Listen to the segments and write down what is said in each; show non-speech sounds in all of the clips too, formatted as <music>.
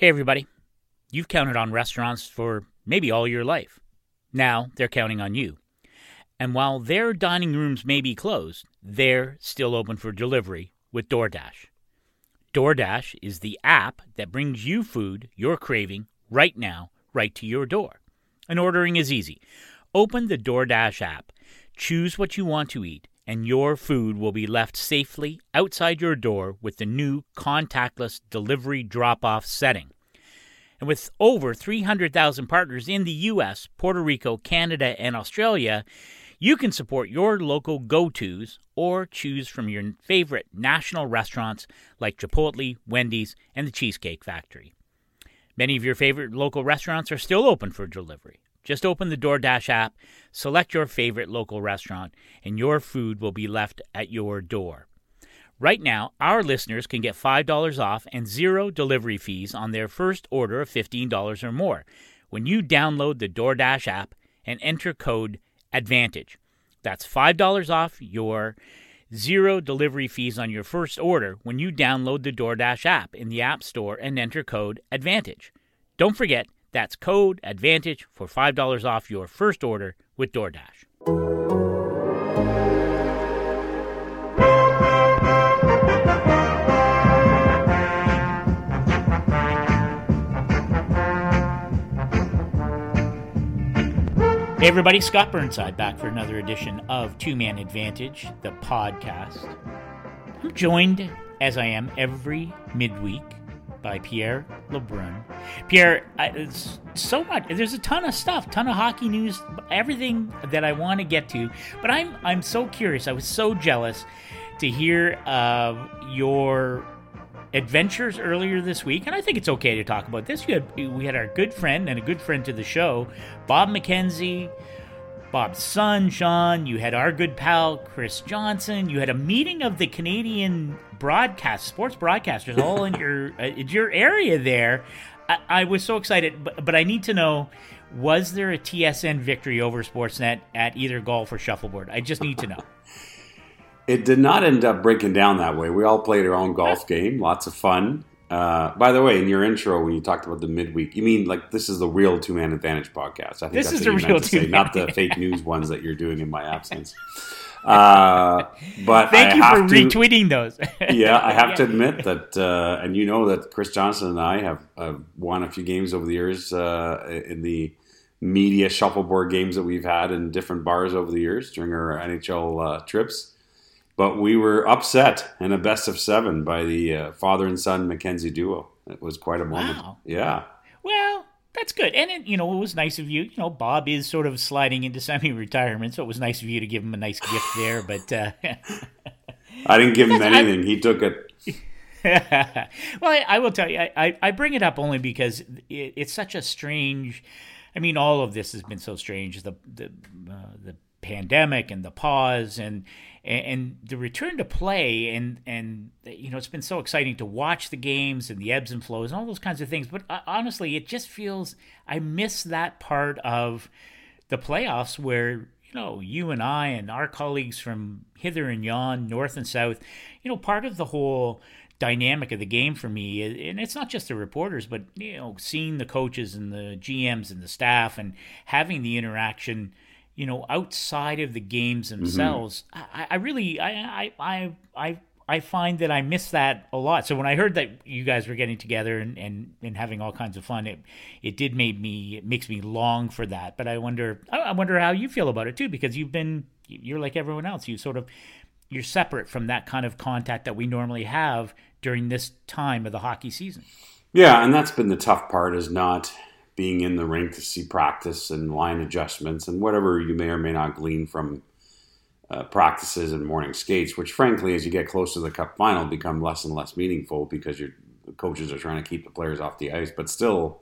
Hey, everybody. You've counted on restaurants for maybe all your life. Now they're counting on you. And while their dining rooms may be closed, they're still open for delivery with DoorDash. DoorDash is the app that brings you food you're craving right now, right to your door. And ordering is easy. Open the DoorDash app, choose what you want to eat, and your food will be left safely outside your door with the new contactless delivery drop off setting. And with over 300,000 partners in the US, Puerto Rico, Canada, and Australia, you can support your local go tos or choose from your favorite national restaurants like Chipotle, Wendy's, and the Cheesecake Factory. Many of your favorite local restaurants are still open for delivery. Just open the DoorDash app, select your favorite local restaurant, and your food will be left at your door. Right now, our listeners can get $5 off and zero delivery fees on their first order of $15 or more when you download the DoorDash app and enter code ADVANTAGE. That's $5 off your zero delivery fees on your first order when you download the DoorDash app in the App Store and enter code ADVANTAGE. Don't forget, that's code ADVANTAGE for $5 off your first order with DoorDash. Hey everybody, Scott Burnside back for another edition of Two Man Advantage, the podcast. I'm joined, as I am every midweek, by Pierre Lebrun. Pierre, I, so much. There's a ton of stuff, ton of hockey news, everything that I want to get to. But I'm I'm so curious. I was so jealous to hear uh, your adventures earlier this week, and I think it's okay to talk about this. Had, we had our good friend and a good friend to the show, Bob McKenzie, Bob's son, Sean. You had our good pal, Chris Johnston. You had a meeting of the Canadian broadcast, sports broadcasters, <laughs> all in your uh, in your area there. I, I was so excited, but, but I need to know was there a TSN victory over Sportsnet at either golf or shuffleboard? I just need to know. <laughs> It did not end up breaking down that way. We all played our own golf game, lots of fun. Uh, by the way, in your intro, when you talked about the midweek, you mean like this is the real two man advantage podcast? I think This that's is what the you real meant to say, not the fake news ones that you're doing in my absence. <laughs> Uh, but Thank I you for to, retweeting those. <laughs> yeah, I have to admit that, uh, and you know that Chris Johnston and I have uh, won a few games over the years uh, in the media shuffleboard games that we've had in different bars over the years during our NHL uh, trips. But we were upset in a best of seven by the uh, father and son McKenzie duo. It was quite a moment. Wow. Yeah. Well, that's good. And it, you know, it was nice of you. You know, Bob is sort of sliding into <laughs> semi-retirement, so it was nice of you to give him a nice gift there. But uh, <laughs> I didn't give him That's- I- anything. He took it. <laughs> well, I, I will tell you, I, I, I bring it up only because it, it's such a strange. I mean, all of this has been so strange. The the uh, the pandemic and the pause and and the return to play and and you know it's been so exciting to watch the games and the ebbs and flows and all those kinds of things. But uh, honestly, it just feels I miss that part of the playoffs where you know you and I and our colleagues from hither and yon, north and south, you know, part of the whole dynamic of the game for me and it's not just the reporters but you know seeing the coaches and the GMs and the staff and having the interaction you know outside of the games mm-hmm. themselves I, I really I, I I I I find that I miss that a lot. So when I heard that you guys were getting together and, and, and having all kinds of fun, it it did make me it makes me long for that. But I wonder I I wonder how you feel about it too, because you've been you're like everyone else. You sort of you're separate from that kind of contact that we normally have during this time of the hockey season. Yeah, and that's been the tough part is not being in the rink to see practice and line adjustments and whatever you may or may not glean from uh, practices and morning skates, which frankly, as you get closer to the cup final, become less and less meaningful because your coaches are trying to keep the players off the ice. But still,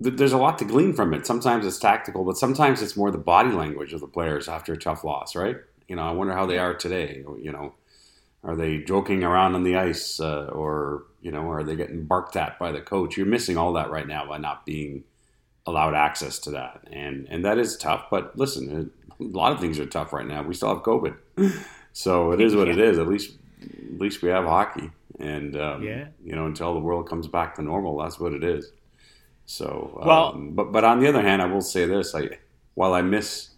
th- there's a lot to glean from it. Sometimes it's tactical, but sometimes it's more the body language of the players after a tough loss, right? You know, I wonder how they are today. You know, are they joking around on the ice, uh, or you know, are they getting barked at by the coach? You're missing all that right now by not being allowed access to that, and and that is tough. But listen, a lot of things are tough right now. We still have COVID, <laughs> so it is what it is. At least at least we have hockey, and um, Yeah. you know, until the world comes back to normal, that's what it is. So, Well- um, but but on the other hand, I will say this: I while I miss,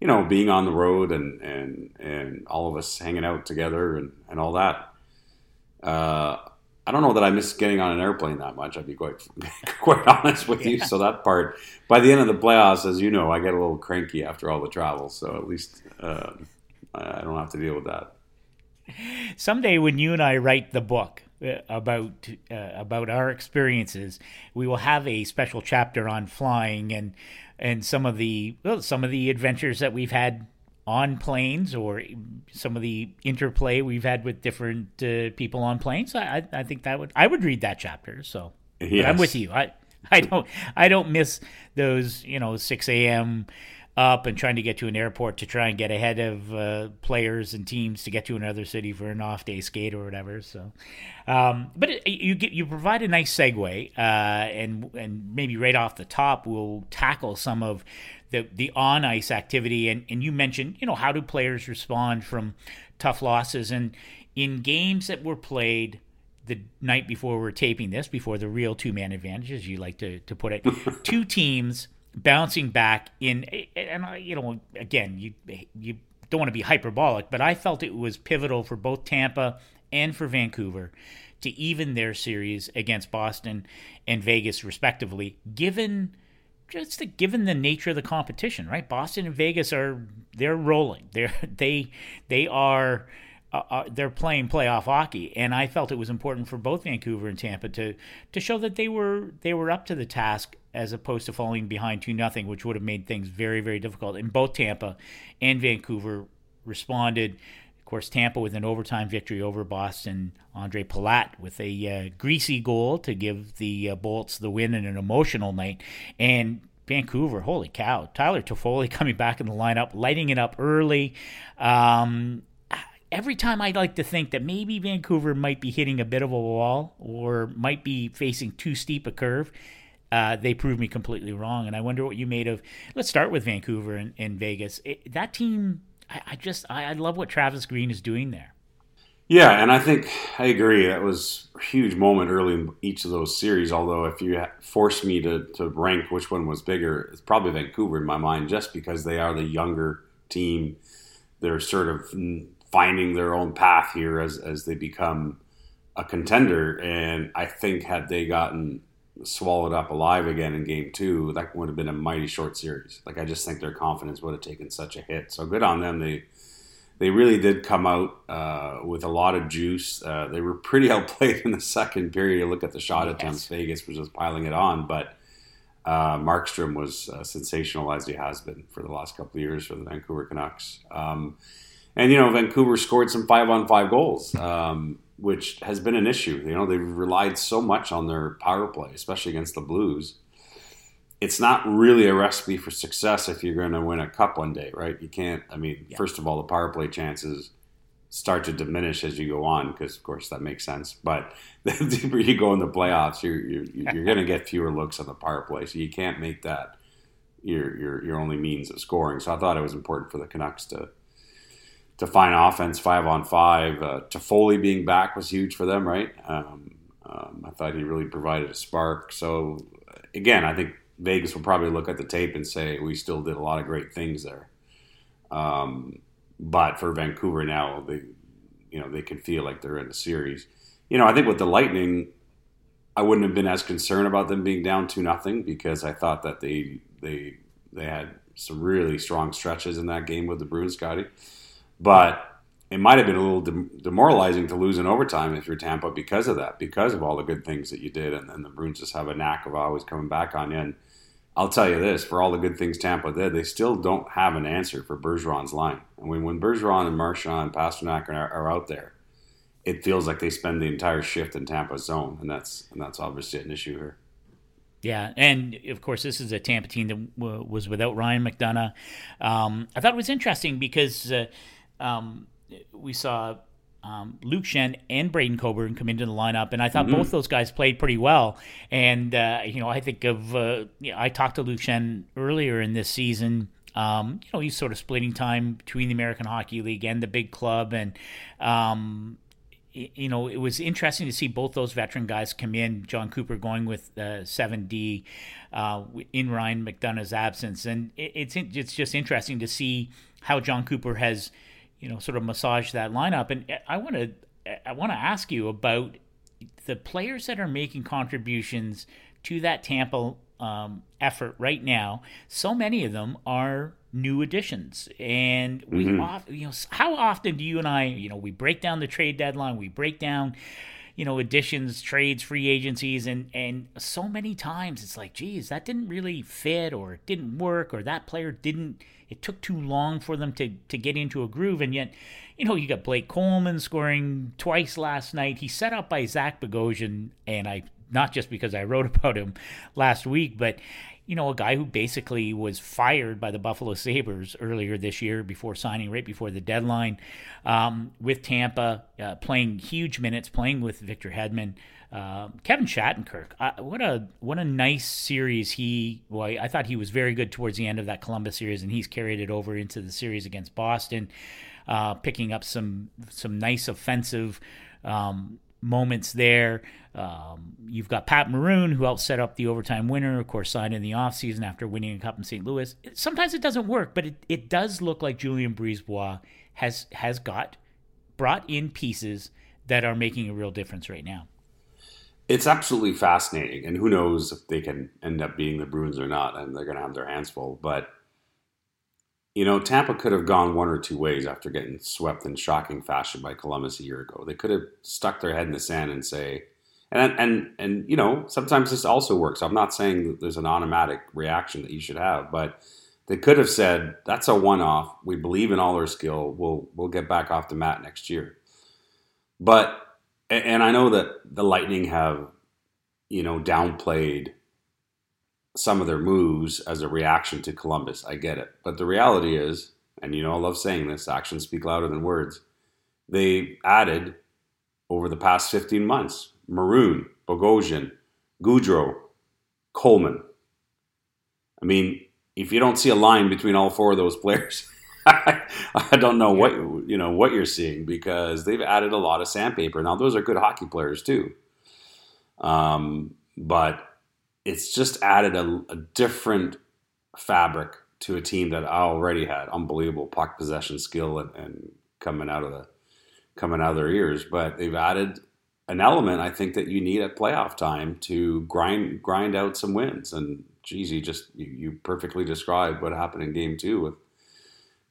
you know, being on the road and and and all of us hanging out together and and all that. Uh, I don't know that I miss getting on an airplane that much. I'd be quite <laughs> quite honest with you. So that part, by the end of the playoffs, as you know, I get a little cranky after all the travel. So at least I I don't have to deal with that. someday when you and I write the book uh, about uh, about our experiences, we will have a special chapter on flying and and some of the well, some of the adventures that we've had on planes or some of the interplay we've had with different uh, people on planes. I, I think that would I would read that chapter. So but I'm with you. I I don't I don't miss those you know six a.m. up and trying to get to an airport to try and get ahead of uh, players and teams to get to another city for an off day skate or whatever. So, um, but it, you get you provide a nice segue, uh, and and maybe right off the top we'll tackle some of the the on ice activity. And and you mentioned you know how do players respond from tough losses and in games that were played the night before we're taping this, before the real two man advantage, as you like to, to put it, <laughs> two teams bouncing back in, and you know, again, you you don't want to be hyperbolic, but I felt it was pivotal for both Tampa and for Vancouver to even their series against Boston and Vegas, respectively, given just the, given the nature of the competition, right? Boston and Vegas are they're rolling. They're <laughs> they they are uh, uh, they're playing playoff hockey, and I felt it was important for both Vancouver and Tampa to to show that they were they were up to the task as opposed to falling behind two nothing, which would have made things very very difficult. And both Tampa and Vancouver responded. Of course, Tampa with an overtime victory over Boston. Ondrej Palat with a uh, greasy goal to give the uh, Bolts the win in an emotional night, and Vancouver, holy cow! Tyler Toffoli <laughs> coming back in the lineup, lighting it up early. Um, every time I'd like to think that maybe Vancouver might be hitting a bit of a wall or might be facing too steep a curve. Uh, they proved me completely wrong, and I wonder what you made of. Let's start with Vancouver and, and Vegas. It, that team, I, I just I, I love what Travis Green is doing there. Yeah, and I think I agree. That was a huge moment early in each of those series. Although, if you ha- force me to, to rank which one was bigger, it's probably Vancouver in my mind, just because they are the younger team. They're sort of finding their own path here as, as they become a contender. And I think, had they gotten swallowed up alive again in game two, that would have been a mighty short series. Like, I just think their confidence would have taken such a hit. So, good on them. They they really did come out uh, with a lot of juice. Uh, they were pretty <laughs> outplayed in the second period. You look at the shot Yes. attempts, Vegas was just piling it on, but uh, Markstrom was uh, sensational as he has been for the last couple of years for the Vancouver Canucks. Um, and you know, Vancouver scored some five-on-five goals, um, which has been an issue. You know, they've relied so much on their power play, especially against the Blues it's not really a recipe for success if you're going to win a cup one day, right? You can't. I mean, Yeah. first of all, the power play chances start to diminish as you go on because, of course, that makes sense. But <laughs> the deeper you go in the playoffs, you're you're, you're going to get fewer looks on the power play, so you can't make that your your your only means of scoring. So I thought it was important for the Canucks to to find offense five on five. Uh, Toffoli being back was huge for them, right? Um, um, I thought he really provided a spark. So again, I think Vegas will probably look at the tape and say we still did a lot of great things there. Um, but for Vancouver now, they you know they can feel like they're in a series. You know, I think with the Lightning, I wouldn't have been as concerned about them being down two nothing because I thought that they they they had some really strong stretches in that game with the Bruins, Scotty. But it might have been a little dem- demoralizing to lose in overtime if you're Tampa because of that, because of all the good things that you did, and then the Bruins just have a knack of always coming back on you. And I'll tell you this: for all the good things Tampa did, they still don't have an answer for Bergeron's line. And when when Bergeron and Marchand and Pastrnak are, are out there, it feels like they spend the entire shift in Tampa's zone, and that's and that's obviously an issue here. Yeah, and of course, this is a Tampa team that w- was without Ryan McDonagh. Um, I thought it was interesting because uh, um, we saw um, Luke Schenn and Braydon Coburn come into the lineup, and I thought both those guys played pretty well. And uh, you know, I think of uh, you know, I talked to Luke Schenn earlier in this season. Um, you know, he's sort of splitting time between the American Hockey League and the big club, and um, you know, it was interesting to see both those veteran guys come in. Jon Cooper going with uh, seven D uh, in Ryan McDonagh's absence, and it, it's it's just interesting to see how Jon Cooper has, you know, sort of massage that lineup. And I want to I want to ask you about the players that are making contributions to that Tampa um, effort right now. So many of them are new additions, and we mm-hmm. often, you know, how often do you and I, you know, we break down the trade deadline, we break down you know additions trades free agencies and and so many times it's like geez that didn't really fit or it didn't work or that player didn't it took too long for them to to get into a groove. And yet you know you got blake coleman scoring twice last night. He's set up by zach bogosian and i not just because i wrote <laughs> about him last week but you know, a guy who basically was fired by the Buffalo Sabres earlier this year before signing right before the deadline um, with Tampa, uh, playing huge minutes, playing with Victor Hedman. Uh, Kevin Shattenkirk, uh, what a what a nice series he. Well, I thought he was very good towards the end of that Columbus series, and he's carried it over into the series against Boston, uh, picking up some some nice offensive um, moments there. Um, you've got Pat Maroon, who helped set up the overtime winner, of course, signed in the offseason after winning a cup in St. Louis. Sometimes it doesn't work, but it, it does look like Julien BriseBois has has got brought in pieces that are making a real difference right now. It's absolutely fascinating, and who knows if they can end up being the Bruins or not, and they're going to have their hands full. But you know, Tampa could have gone one or two ways after getting swept in shocking fashion by Columbus a year ago. They could have stuck their head in the sand and say, and and and you know, sometimes this also works. I'm not saying that there's an automatic reaction that you should have, but they could have said, "That's a one-off. We believe in all their skill. We'll we'll get back off the mat next year." But and I know that the Lightning have, you know, downplayed some of their moves as a reaction to Columbus. I get it. But the reality is, and you know, I love saying this actions speak louder than words. They added over the past 15 months Maroon, Bogosian, Goodrow, Coleman. I mean, if you don't see a line between all four of those players, <laughs> I don't know what you know what you're seeing because they've added a lot of sandpaper. Now those are good hockey players too, um, but it's just added a, a different fabric to a team that already had unbelievable puck possession skill and, and, coming out of the coming out of their ears. But they've added an element I think that you need at playoff time to grind grind out some wins. And geez, you just you, you perfectly described what happened in game two with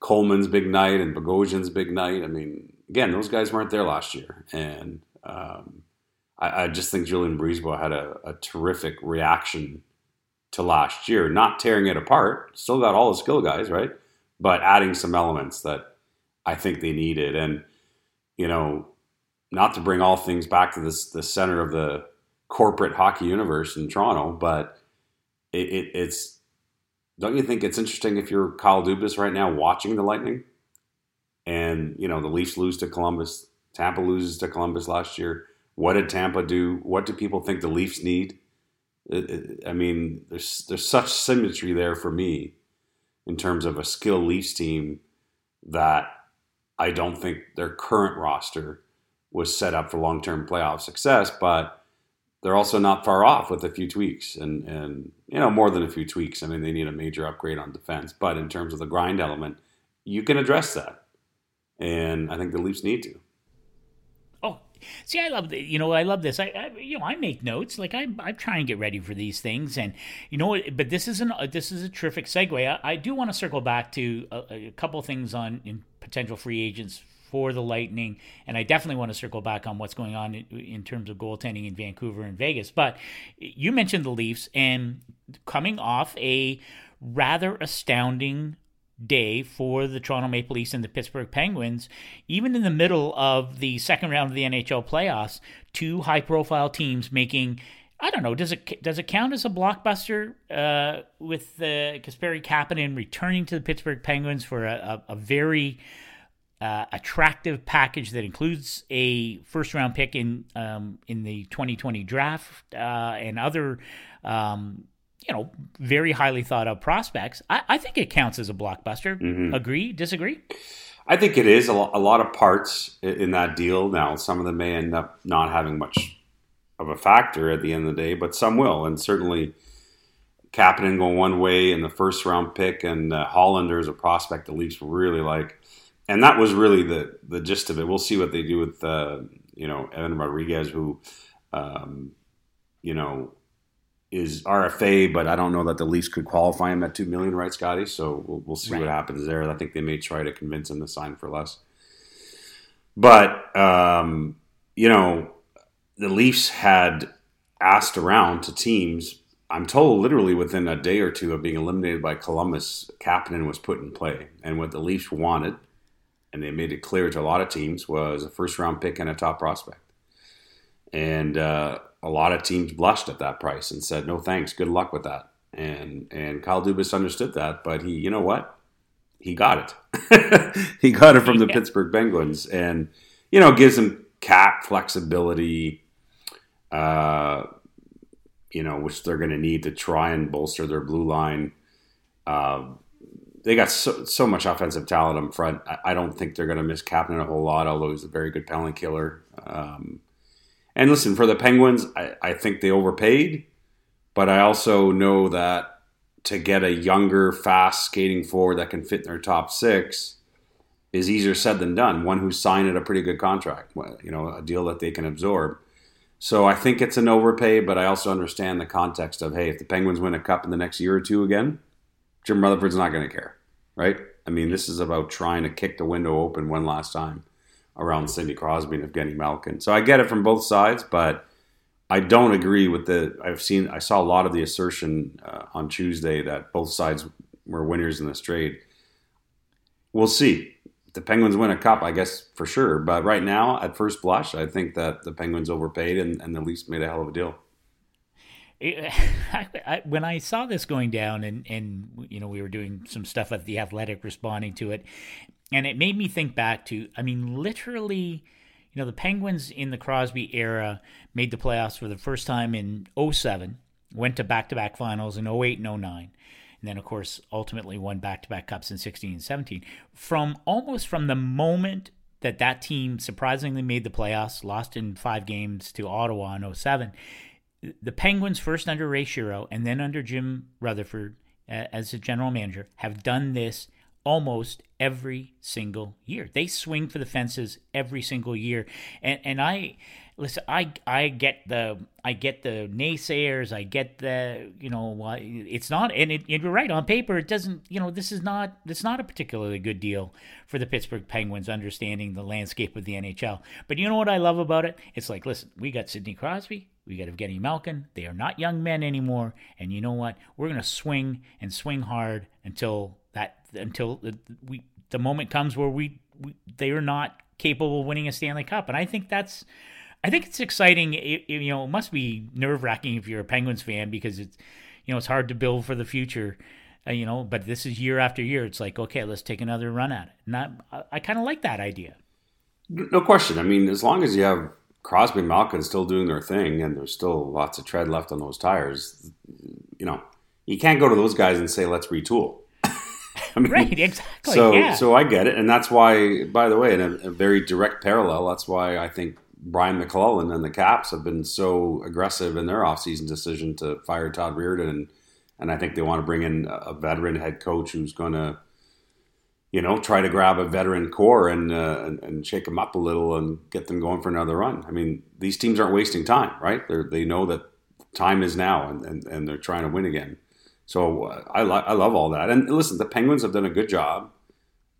Coleman's big night and Bogosian's big night. I mean, again, those guys weren't there last year, and um, I, I just think Julien BriseBois had a, a, terrific reaction to last year, not tearing it apart. Still got all the skill guys, right? But adding some elements that I think they needed. And, you know, not to bring all things back to this the center of the corporate hockey universe in Toronto, but it, it, it's don't you think it's interesting if you're Kyle Dubas right now watching the Lightning and you know the Leafs lose to Columbus, Tampa loses to Columbus last year what did Tampa do? What do people think the Leafs need? I mean, there's there's such symmetry there for me in terms of a skill Leafs team that I don't think their current roster was set up for long term playoff success, but they're also not far off with a few tweaks and and you know more than a few tweaks. I mean, they need a major upgrade on defense, but in terms of the grind element, you can address that, and I think the Leafs need to. See, I love you know, I love this. I, I, you know, I make notes. Like I, I try and get ready for these things, and you know, but this is an uh, this is a terrific segue. I, I do want to circle back to a, a couple things on potential free agents for the Lightning, and I definitely want to circle back on what's going on in, in, terms of goaltending in Vancouver and Vegas. But you mentioned the Leafs, and coming off a rather astounding day for the Toronto Maple Leafs and the Pittsburgh Penguins, even in the middle of the second round of the NHL playoffs, two high profile teams making I don't know. Does it does it count as a blockbuster uh, with the uh, Kasperi Kapanen returning to the Pittsburgh Penguins for a, a, a very uh, attractive package that includes a first round pick in um, in the 2020 draft uh, and other um, you know, very highly thought of prospects. I, I think it counts as a blockbuster. Mm-hmm. Agree? Disagree? I think it is a, a lot of parts in that deal. Now, some of them may end up not having much of a factor at the end of the day, but some will, and certainly. Kapanen going one way in the first round pick, and uh, Hallander is a prospect the Leafs really like, and that was really the the gist of it. We'll see what they do with uh, you know Evan Rodrigues, who um, you know is RFA, but I don't know that the Leafs could qualify him at two million, right, Scotty? So we'll, we'll see right. what happens there. I think they may try to convince him to sign for less. But um, you know, the Leafs had asked around to teams. I'm told literally within a day or two of being eliminated by Columbus, Kapanen was put in play, and what the Leafs wanted, and they made it clear to a lot of teams, was a first round pick and a top prospect. And uh, a lot of teams blushed at that price and said, "No thanks, good luck with that." And and Kyle Dubas understood that, but he, you know what, he got it. <laughs> he got it from the yeah. Pittsburgh Penguins, and you know gives him cap flexibility. Uh, you know, which they're going to need to try and bolster their blue line. Uh, they got so, so much offensive talent up front. I, I don't think they're going to miss Kapanen a whole lot, although he's a very good penalty killer. Um, and listen, for the Penguins, I, I think they overpaid, but I also know that to get a younger, fast skating forward that can fit in their top six is easier said than done. One who's signed at a pretty good contract, you know, a deal that they can absorb. So I think it's an overpay, but I also understand the context of hey, if the Penguins win a cup in the next year or two again, Jim Rutherford's not going to care, right? I mean, this is about trying to kick the window open one last time around Sidney Crosby and Evgeny Malkin. So I get it from both sides, but I don't agree with the. I've seen, I saw a lot of the assertion uh, on Tuesday that both sides were winners in this trade. We'll see. If the Penguins win a cup, I guess for sure. But right now, at first blush, I think that the Penguins overpaid and, and the Leafs made a hell of a deal. <laughs> I, I, when I saw this going down, and and you know we were doing some stuff at the Athletic, responding to it, and it made me think back to, I mean, literally, you know, the Penguins in the Crosby era made the playoffs for the first time in 07, went to back to back finals in 08 and 09. And then, of course, ultimately won back to back cups in 16 and 17. From almost from the moment that that team surprisingly made the playoffs, lost in five games to Ottawa in 07, the Penguins, first under Ray Shero and then under Jim Rutherford uh, as the general manager, have done this almost every single year. They swing for the fences every single year. And and I listen, I I get the I get the naysayers, I get the you know it's not and it, you're right on paper it doesn't you know this is not it's not a particularly good deal for the Pittsburgh Penguins understanding the landscape of the NHL. But you know what I love about it? It's like listen, we got Sidney Crosby, we got Evgeny Malkin. They are not young men anymore. And you know what? We're going to swing and swing hard until that until the, we the moment comes where we, we they are not capable of winning a Stanley Cup, and I think that's I think it's exciting. It, it, you know, it must be nerve wracking if you're a Penguins fan because it's you know it's hard to build for the future. Uh, you know, but this is year after year. It's like okay, let's take another run at it. And I, I kind of like that idea. No question. I mean, as long as you have Crosby and Malkin still doing their thing, and there's still lots of tread left on those tires, you know, you can't go to those guys and say let's retool. <laughs> I mean, right, exactly. So, yeah. so I get it, and that's why, by the way, in a, a, very direct parallel, that's why I think Brian MacLellan and the Caps have been so aggressive in their offseason decision to fire Todd Reirden, and, and I think they want to bring in a veteran head coach who's going to, you know, try to grab a veteran core and, uh, and, and shake them up a little and get them going for another run. I mean, these teams aren't wasting time, right? They they know that time is now, and, and, and they're trying to win again. So uh, I, lo- I love all that. And listen, the Penguins have done a good job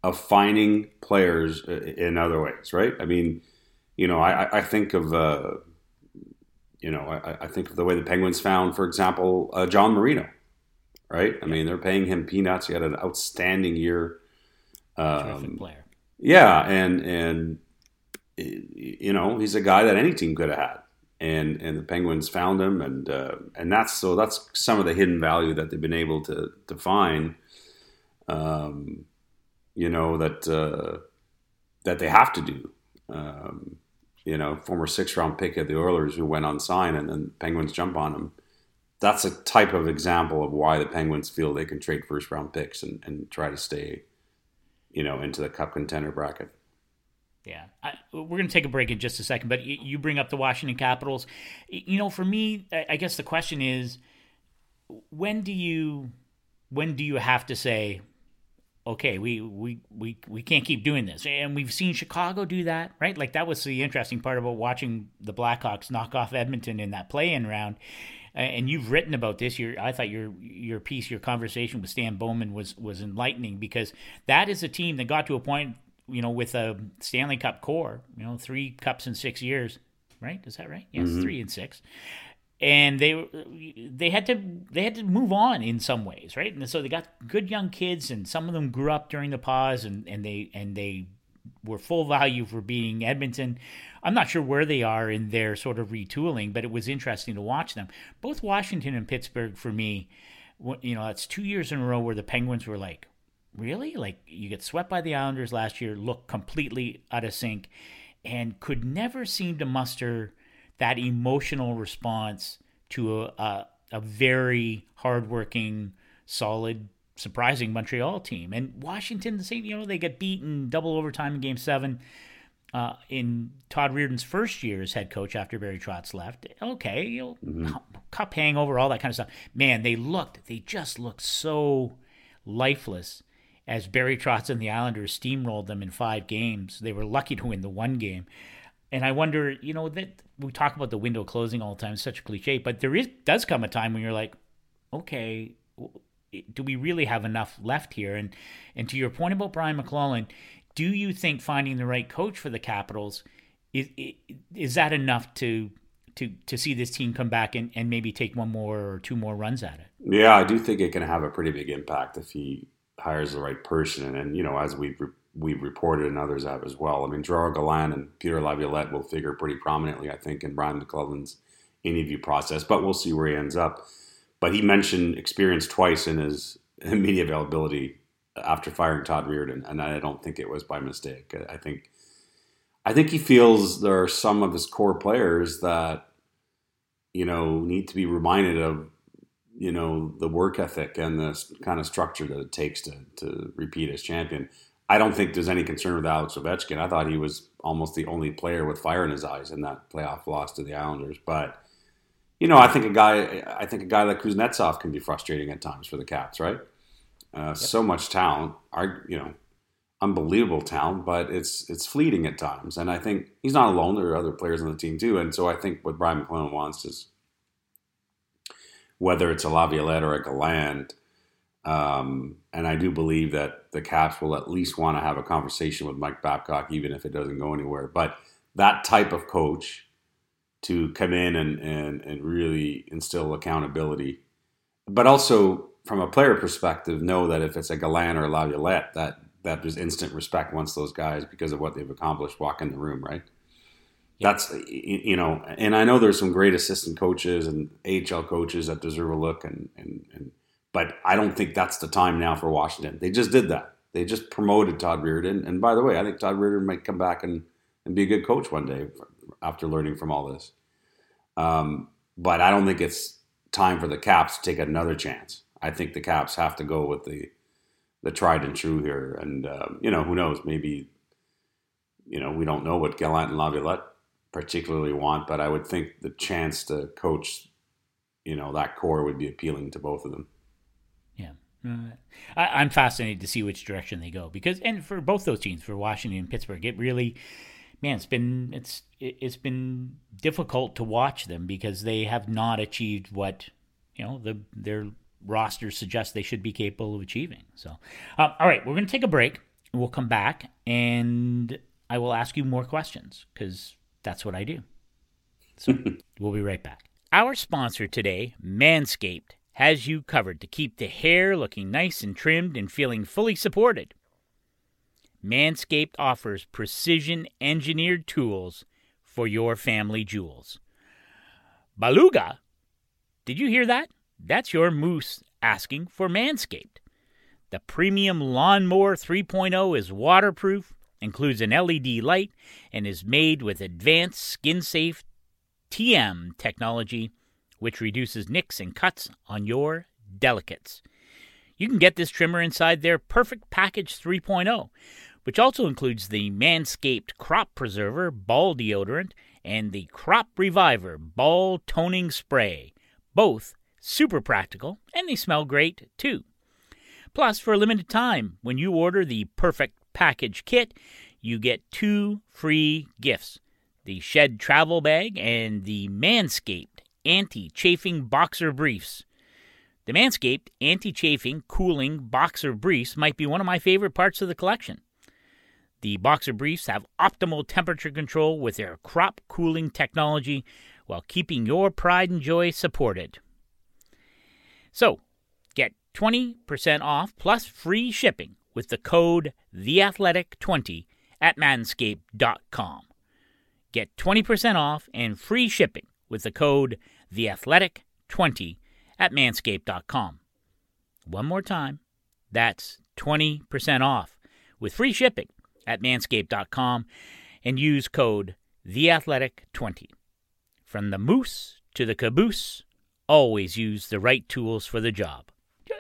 of finding players in other ways, right? I mean, you know, I, I think of, uh, you know, I, I, think of the way the Penguins found, for example, uh, John Marino, right? I mean, they're paying him peanuts. He had an outstanding year. Um, player. Yeah, and and you know, he's a guy that any team could have had and and the Penguins found him, and uh, and that's so that's some of the hidden value that they've been able to to find. Um, you know that uh, that they have to do. Um, you know, former six round pick of the Oilers who went on sign, and then Penguins jump on him. That's a type of example of why the Penguins feel they can trade first round picks and, and try to stay, you know, into the cup contender bracket. Yeah, I, we're going to take a break in just a second, but you, you bring up the Washington Capitals. You know, for me, I guess the question is, when do you, when do you have to say, okay, we we we we can't keep doing this, and we've seen Chicago do that, right? Like that was the interesting part about watching the Blackhawks knock off Edmonton in that play-in round. And you've written about this. Your, I thought your your piece, your conversation with Stan Bowman was was enlightening because that is a team that got to a point you know, with a Stanley Cup core, you know, three cups in six years, right? Is that right? Yes, mm-hmm. three and six. And they they had to they had to move on in some ways, right? And so they got good young kids, and some of them grew up during the pause, and, and they and they were full value for being Edmonton. I'm not sure where they are in their sort of retooling, but it was interesting to watch them. Both Washington and Pittsburgh, for me, you know, that's two years in a row where the Penguins were like, really? Like you get swept by the Islanders last year, look completely out of sync, and could never seem to muster that emotional response to a, a, a very hardworking, solid, surprising Montreal team. And Washington, the same, you know, they get beaten double overtime in game seven. Uh, in Todd Reirden's first year as head coach after Barry Trotz left, okay, you know, mm-hmm. cup hangover, all that kind of stuff. Man, they looked, they just looked so lifeless as Barry Trotz and the Islanders steamrolled them in five games. They were lucky to win the one game. And I wonder, you know, that we talk about the window closing all the time, such a cliche, but there is does come a time when you're like, okay, do we really have enough left here? And and to your point about Brian MacLellan, do you think finding the right coach for the Capitals is is that enough to to to see this team come back and, and maybe take one more or two more runs at it? Yeah, I do think it can have a pretty big impact if he hires the right person. And, you know, as we've we've reported and others have as well. I mean, Gerard Gallant and Peter Laviolette will figure pretty prominently, I think, in Brian MacLellan's interview process. But we'll see where he ends up. But he mentioned experience twice in his <laughs> media availability after firing Todd Reirden, and I don't think it was by mistake. I think I think he feels there are some of his core players that you know need to be reminded of you know the work ethic and the kind of structure that it takes to to repeat as champion. I don't think there's any concern with Alex Ovechkin. I thought he was almost the only player with fire in his eyes in that playoff loss to the Islanders. But you know, I think a guy, I think a guy like Kuznetsov can be frustrating at times for the Caps, right? Uh, yep. So much talent, you know, unbelievable talent, but it's it's fleeting at times. And I think he's not alone. There are other players on the team too. And so I think what Brian MacLellan wants is whether it's a Laviolette or a Gallant. Um, and I do believe that the Caps will at least want to have a conversation with Mike Babcock, even if it doesn't go anywhere. But that type of coach to come in and, and, and really instill accountability, but also from a player perspective, know that if it's a Gallant or a Laviolette, that, that there's instant respect once those guys, because of what they've accomplished, walk in the room, right? that's you know, and I know there's some great assistant coaches and AHL coaches that deserve a look, and, and, and but I don't think that's the time now for Washington. They just did that. They just promoted Todd Reirden, and by the way, I think Todd Reirden might come back and, and be a good coach one day after learning from all this. Um, but I don't think it's time for the Caps to take another chance. I think the Caps have to go with the the tried and true here, and uh, you know who knows, maybe you know we don't know what Gallant and Laviolette particularly want, but I would think the chance to coach, you know, that core would be appealing to both of them. Yeah. Uh, I, am fascinated to see which direction they go because, and for both those teams, for Washington and Pittsburgh, it really, man, it's been it's it's been difficult to watch them because they have not achieved what you know the their rosters suggest they should be capable of achieving. So, um, all right, we're going to take a break. We'll come back and I will ask you more questions because that's what I do. So <laughs> we'll be right back. Our sponsor today, Manscaped, has you covered to keep the hair looking nice and trimmed and feeling fully supported. Manscaped offers precision engineered tools for your family jewels. Baluga! Did you hear that? That's your moose asking for Manscaped. The premium Lawnmower 3.0 is waterproof, includes an LED light, and is made with advanced skin safe TM technology, which reduces nicks and cuts on your delicates. You can get this trimmer inside their Perfect Package 3.0, which also includes the Manscaped Crop Preserver Ball Deodorant and the Crop Reviver Ball Toning Spray. Both super practical, and they smell great too. Plus, for a limited time, when you order the Perfect Package Kit, you get two free gifts the Shed Travel Bag and the Manscaped Anti Chafing Boxer Briefs. The Manscaped Anti Chafing Cooling Boxer Briefs might be one of my favorite parts of the collection. The boxer briefs have optimal temperature control with their crop cooling technology while keeping your pride and joy supported. So, get 20% off plus free shipping with the code THEATHLETIC20 at manscaped.com. Get 20% off and free shipping with the code THEATHLETIC20 at manscaped.com. One more time, that's 20% off with free shipping at manscaped.com and use code THEATHLETIC20. From the moose to the caboose, always use the right tools for the job.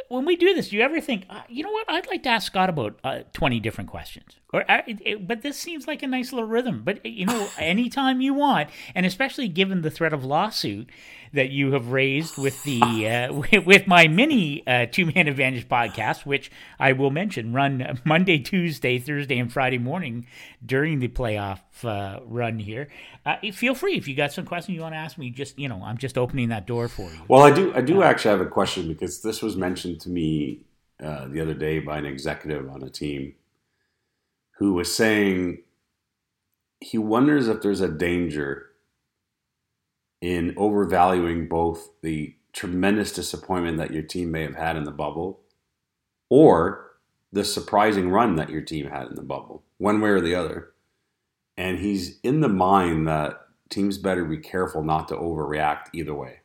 When we do this, do you ever think, uh, you know what? I'd like to ask Scott about uh, twenty different questions. Or, uh, it, it, but this seems like a nice little rhythm. But you know, <sighs> anytime you want, and especially given the threat of lawsuit that you have raised with the uh, <sighs> <laughs> with my mini uh, two man advantage podcast, which I will mention run Monday, Tuesday, Thursday, and Friday morning during the playoff uh, run here. Uh, feel free if you got some questions you want to ask me. Just you know, I'm just opening that door for you. Well, I do. I do actually have a question because this was mentioned to me uh, the other day by an executive on a team who was saying he wonders if there's a danger in overvaluing both the tremendous disappointment that your team may have had in the bubble or the surprising run that your team had in the bubble, one way or the other. And he's in the mind that teams better be careful not to overreact either way.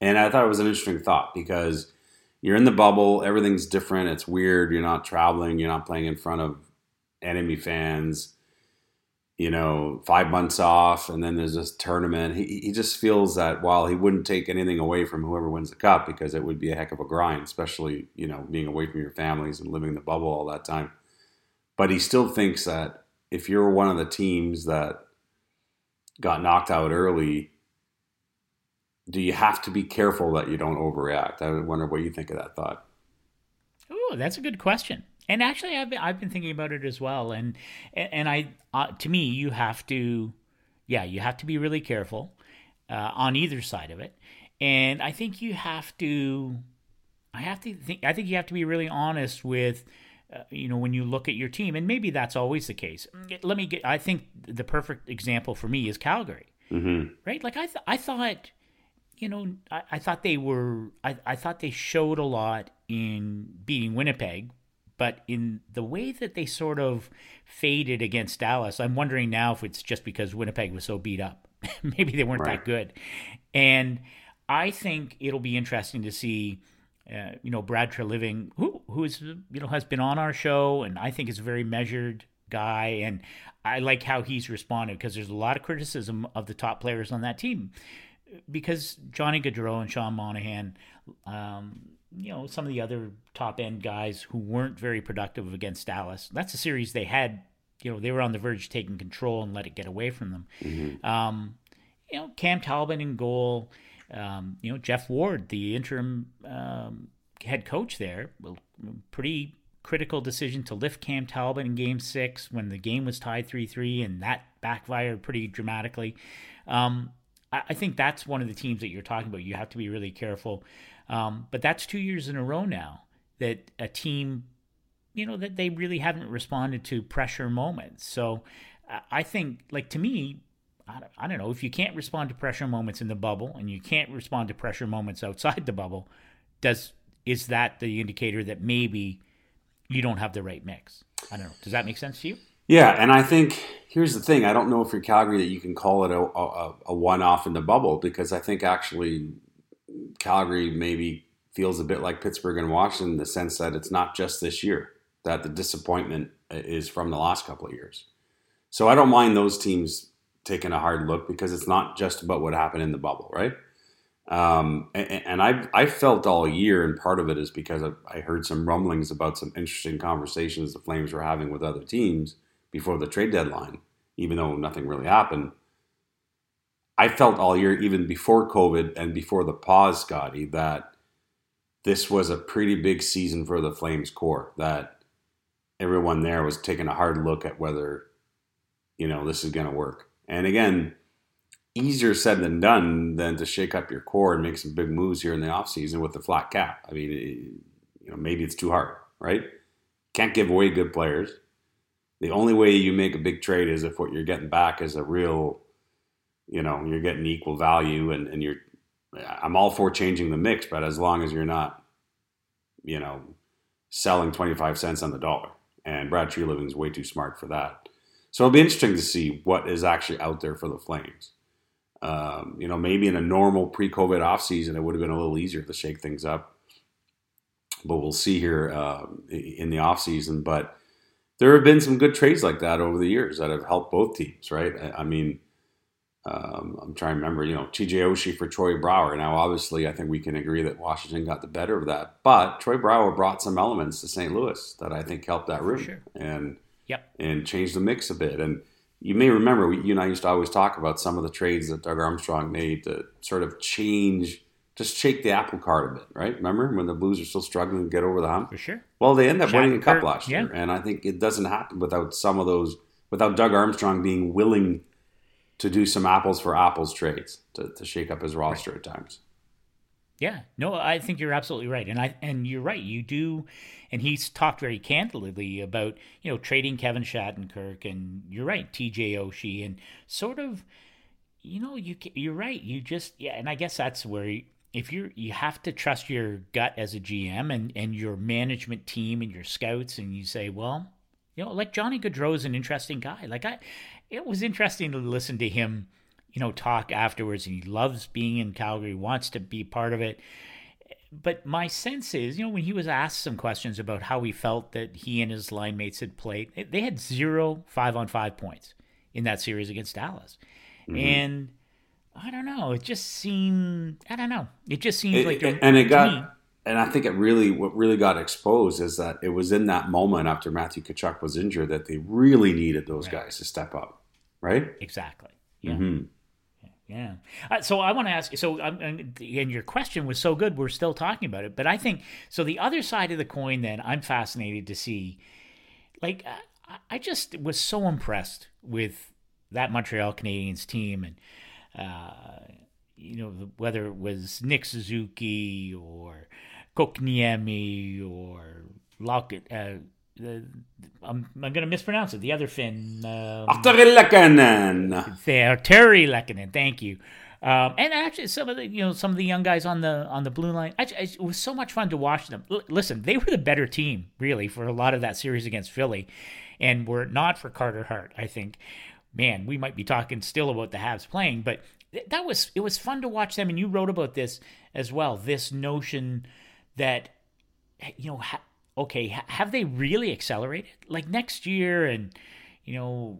And I thought it was an interesting thought because you're in the bubble, everything's different, it's weird, you're not traveling, you're not playing in front of enemy fans you know, five months off, and then there's this tournament. He, he just feels that while he wouldn't take anything away from whoever wins the cup because it would be a heck of a grind, especially, you know, being away from your families and living in the bubble all that time. But he still thinks that if you're one of the teams that got knocked out early, do you have to be careful that you don't overreact? I wonder what you think of that thought. Oh, that's a good question. And actually, I've been, I've been thinking about it as well. And and I uh, to me, you have to, yeah, you have to be really careful uh, on either side of it. And I think you have to, I have to think, I think you have to be really honest with. Uh, you know, when you look at your team, and maybe that's always the case. Let me get. I think the perfect example for me is Calgary, mm-hmm. right? Like I, th- I thought, you know, I, I thought they were, I, I thought they showed a lot in beating Winnipeg, but in the way that they sort of faded against Dallas, I'm wondering now if it's just because Winnipeg was so beat up. <laughs> Maybe they weren't right. that good. And I think it'll be interesting to see, uh, you know, Brad Treliving, who who's you know has been on our show, and I think is a very measured guy, and I like how he's responded because there's a lot of criticism of the top players on that team because Johnny Gaudreau and Sean Monahan. Um, you know some of the other top end guys who weren't very productive against Dallas. That's a series they had. You know they were on the verge of taking control and let it get away from them. Mm-hmm. Um, you know Cam Talbot in goal. Um, you know Geoff Ward, the interim um, head coach there, well, pretty critical decision to lift Cam Talbot in Game Six when the game was tied three three, and that backfired pretty dramatically. Um, I, I think that's one of the teams that you're talking about. You have to be really careful. Um, but that's two years in a row now that a team, you know, that they really haven't responded to pressure moments. So I think, like, to me, I don't know, if you can't respond to pressure moments in the bubble and you can't respond to pressure moments outside the bubble, does is that the indicator that maybe you don't have the right mix? I don't know. Does that make sense to you? Yeah, and I think here's the thing: I don't know if you're Calgary that you can call it a, a, a one-off in the bubble because I think actually Calgary maybe feels a bit like Pittsburgh and Washington in the sense that it's not just this year, that the disappointment is from the last couple of years. So I don't mind those teams taking a hard look because it's not just about what happened in the bubble, right? Um, and, and I I felt all year, and part of it is because I, I heard some rumblings about some interesting conversations the Flames were having with other teams before the trade deadline, even though nothing really happened. I felt all year, even before COVID and before the pause, Scotty, that this was a pretty big season for the Flames core. That everyone there was taking a hard look at whether, you know, this is going to work. And again, easier said than done than to shake up your core and make some big moves here in the offseason with the flat cap. I mean, you know, maybe it's too hard, right? Can't give away good players. The only way you make a big trade is if what you're getting back is a real, you know, you're getting equal value and, and you're, I'm all for changing the mix, but as long as you're not, you know, selling 25 cents on the dollar. And Brad Treliving's way too smart for that. So it'll be interesting to see what is actually out there for the Flames. Um, you know, maybe in a normal pre-COVID offseason, it would have been a little easier to shake things up. But we'll see here uh, in the offseason. But there have been some good trades like that over the years that have helped both teams, right? I, mean, um, I'm trying to remember, you know, TJ Oshie for Troy Brouwer. Now, obviously, I think we can agree that Washington got the better of that. But Troy Brouwer brought some elements to St. Louis that I think helped that room sure. and yep. and changed the mix a bit. And you may remember, we, you and I used to always talk about some of the trades that Doug Armstrong made to sort of change, just shake the apple cart a bit, right? Remember when the Blues are still struggling to get over the hump? For sure. Well, they end up winning a cup last yeah. year, and I think it doesn't happen without some of those, without Doug Armstrong being willing to do some apples for apples trades to, to shake up his roster right. at times. Yeah, no, I think you're absolutely right, and I and you're right. You do, and he's talked very candidly about you know trading Kevin Shattenkirk, and you're right, T.J. Oshie, and sort of, you know, you you're right. You just yeah, and I guess that's where if you're you have to trust your gut as a GM and and your management team and your scouts, and you say, well, you know, like Johnny Gaudreau is an interesting guy. Like I, it was interesting to listen to him you know, talk afterwards, and he loves being in Calgary, wants to be part of it. But my sense is, you know, when he was asked some questions about how he felt that he and his line mates had played, they had zero five on five points in that series against Dallas. Mm-hmm. And I don't know, it just seemed, I don't know, it just seems it, like. It, and it got, me, and I think it really, what really got exposed is that it was in that moment after Matthew Tkachuk was injured that they really needed those right. guys to step up, right? Exactly. Yeah. Mm-hmm. Yeah. Uh, so I want to ask. You so, um, and your question was so good. We're still talking about it, but I think so. The other side of the coin, then, I'm fascinated to see. Like, uh, I just was so impressed with that Montreal Canadiens team, and uh, you know whether it was Nick Suzuki or Kotkaniemi or Lockett. Uh, the, I'm, I'm going to mispronounce it. The other Finn. Um, there, Terry Lehkonen. Thank you. Um, and actually, some of the you know some of the young guys on the on the blue line, I, it was so much fun to watch them. L- listen, they were the better team really for a lot of that series against Philly, and were it not for Carter Hart, I think, man, we might be talking still about the Habs playing. But th- that was it was fun to watch them, and you wrote about this as well. This notion that you know. Ha- okay, have they really accelerated? Like next year, and you know,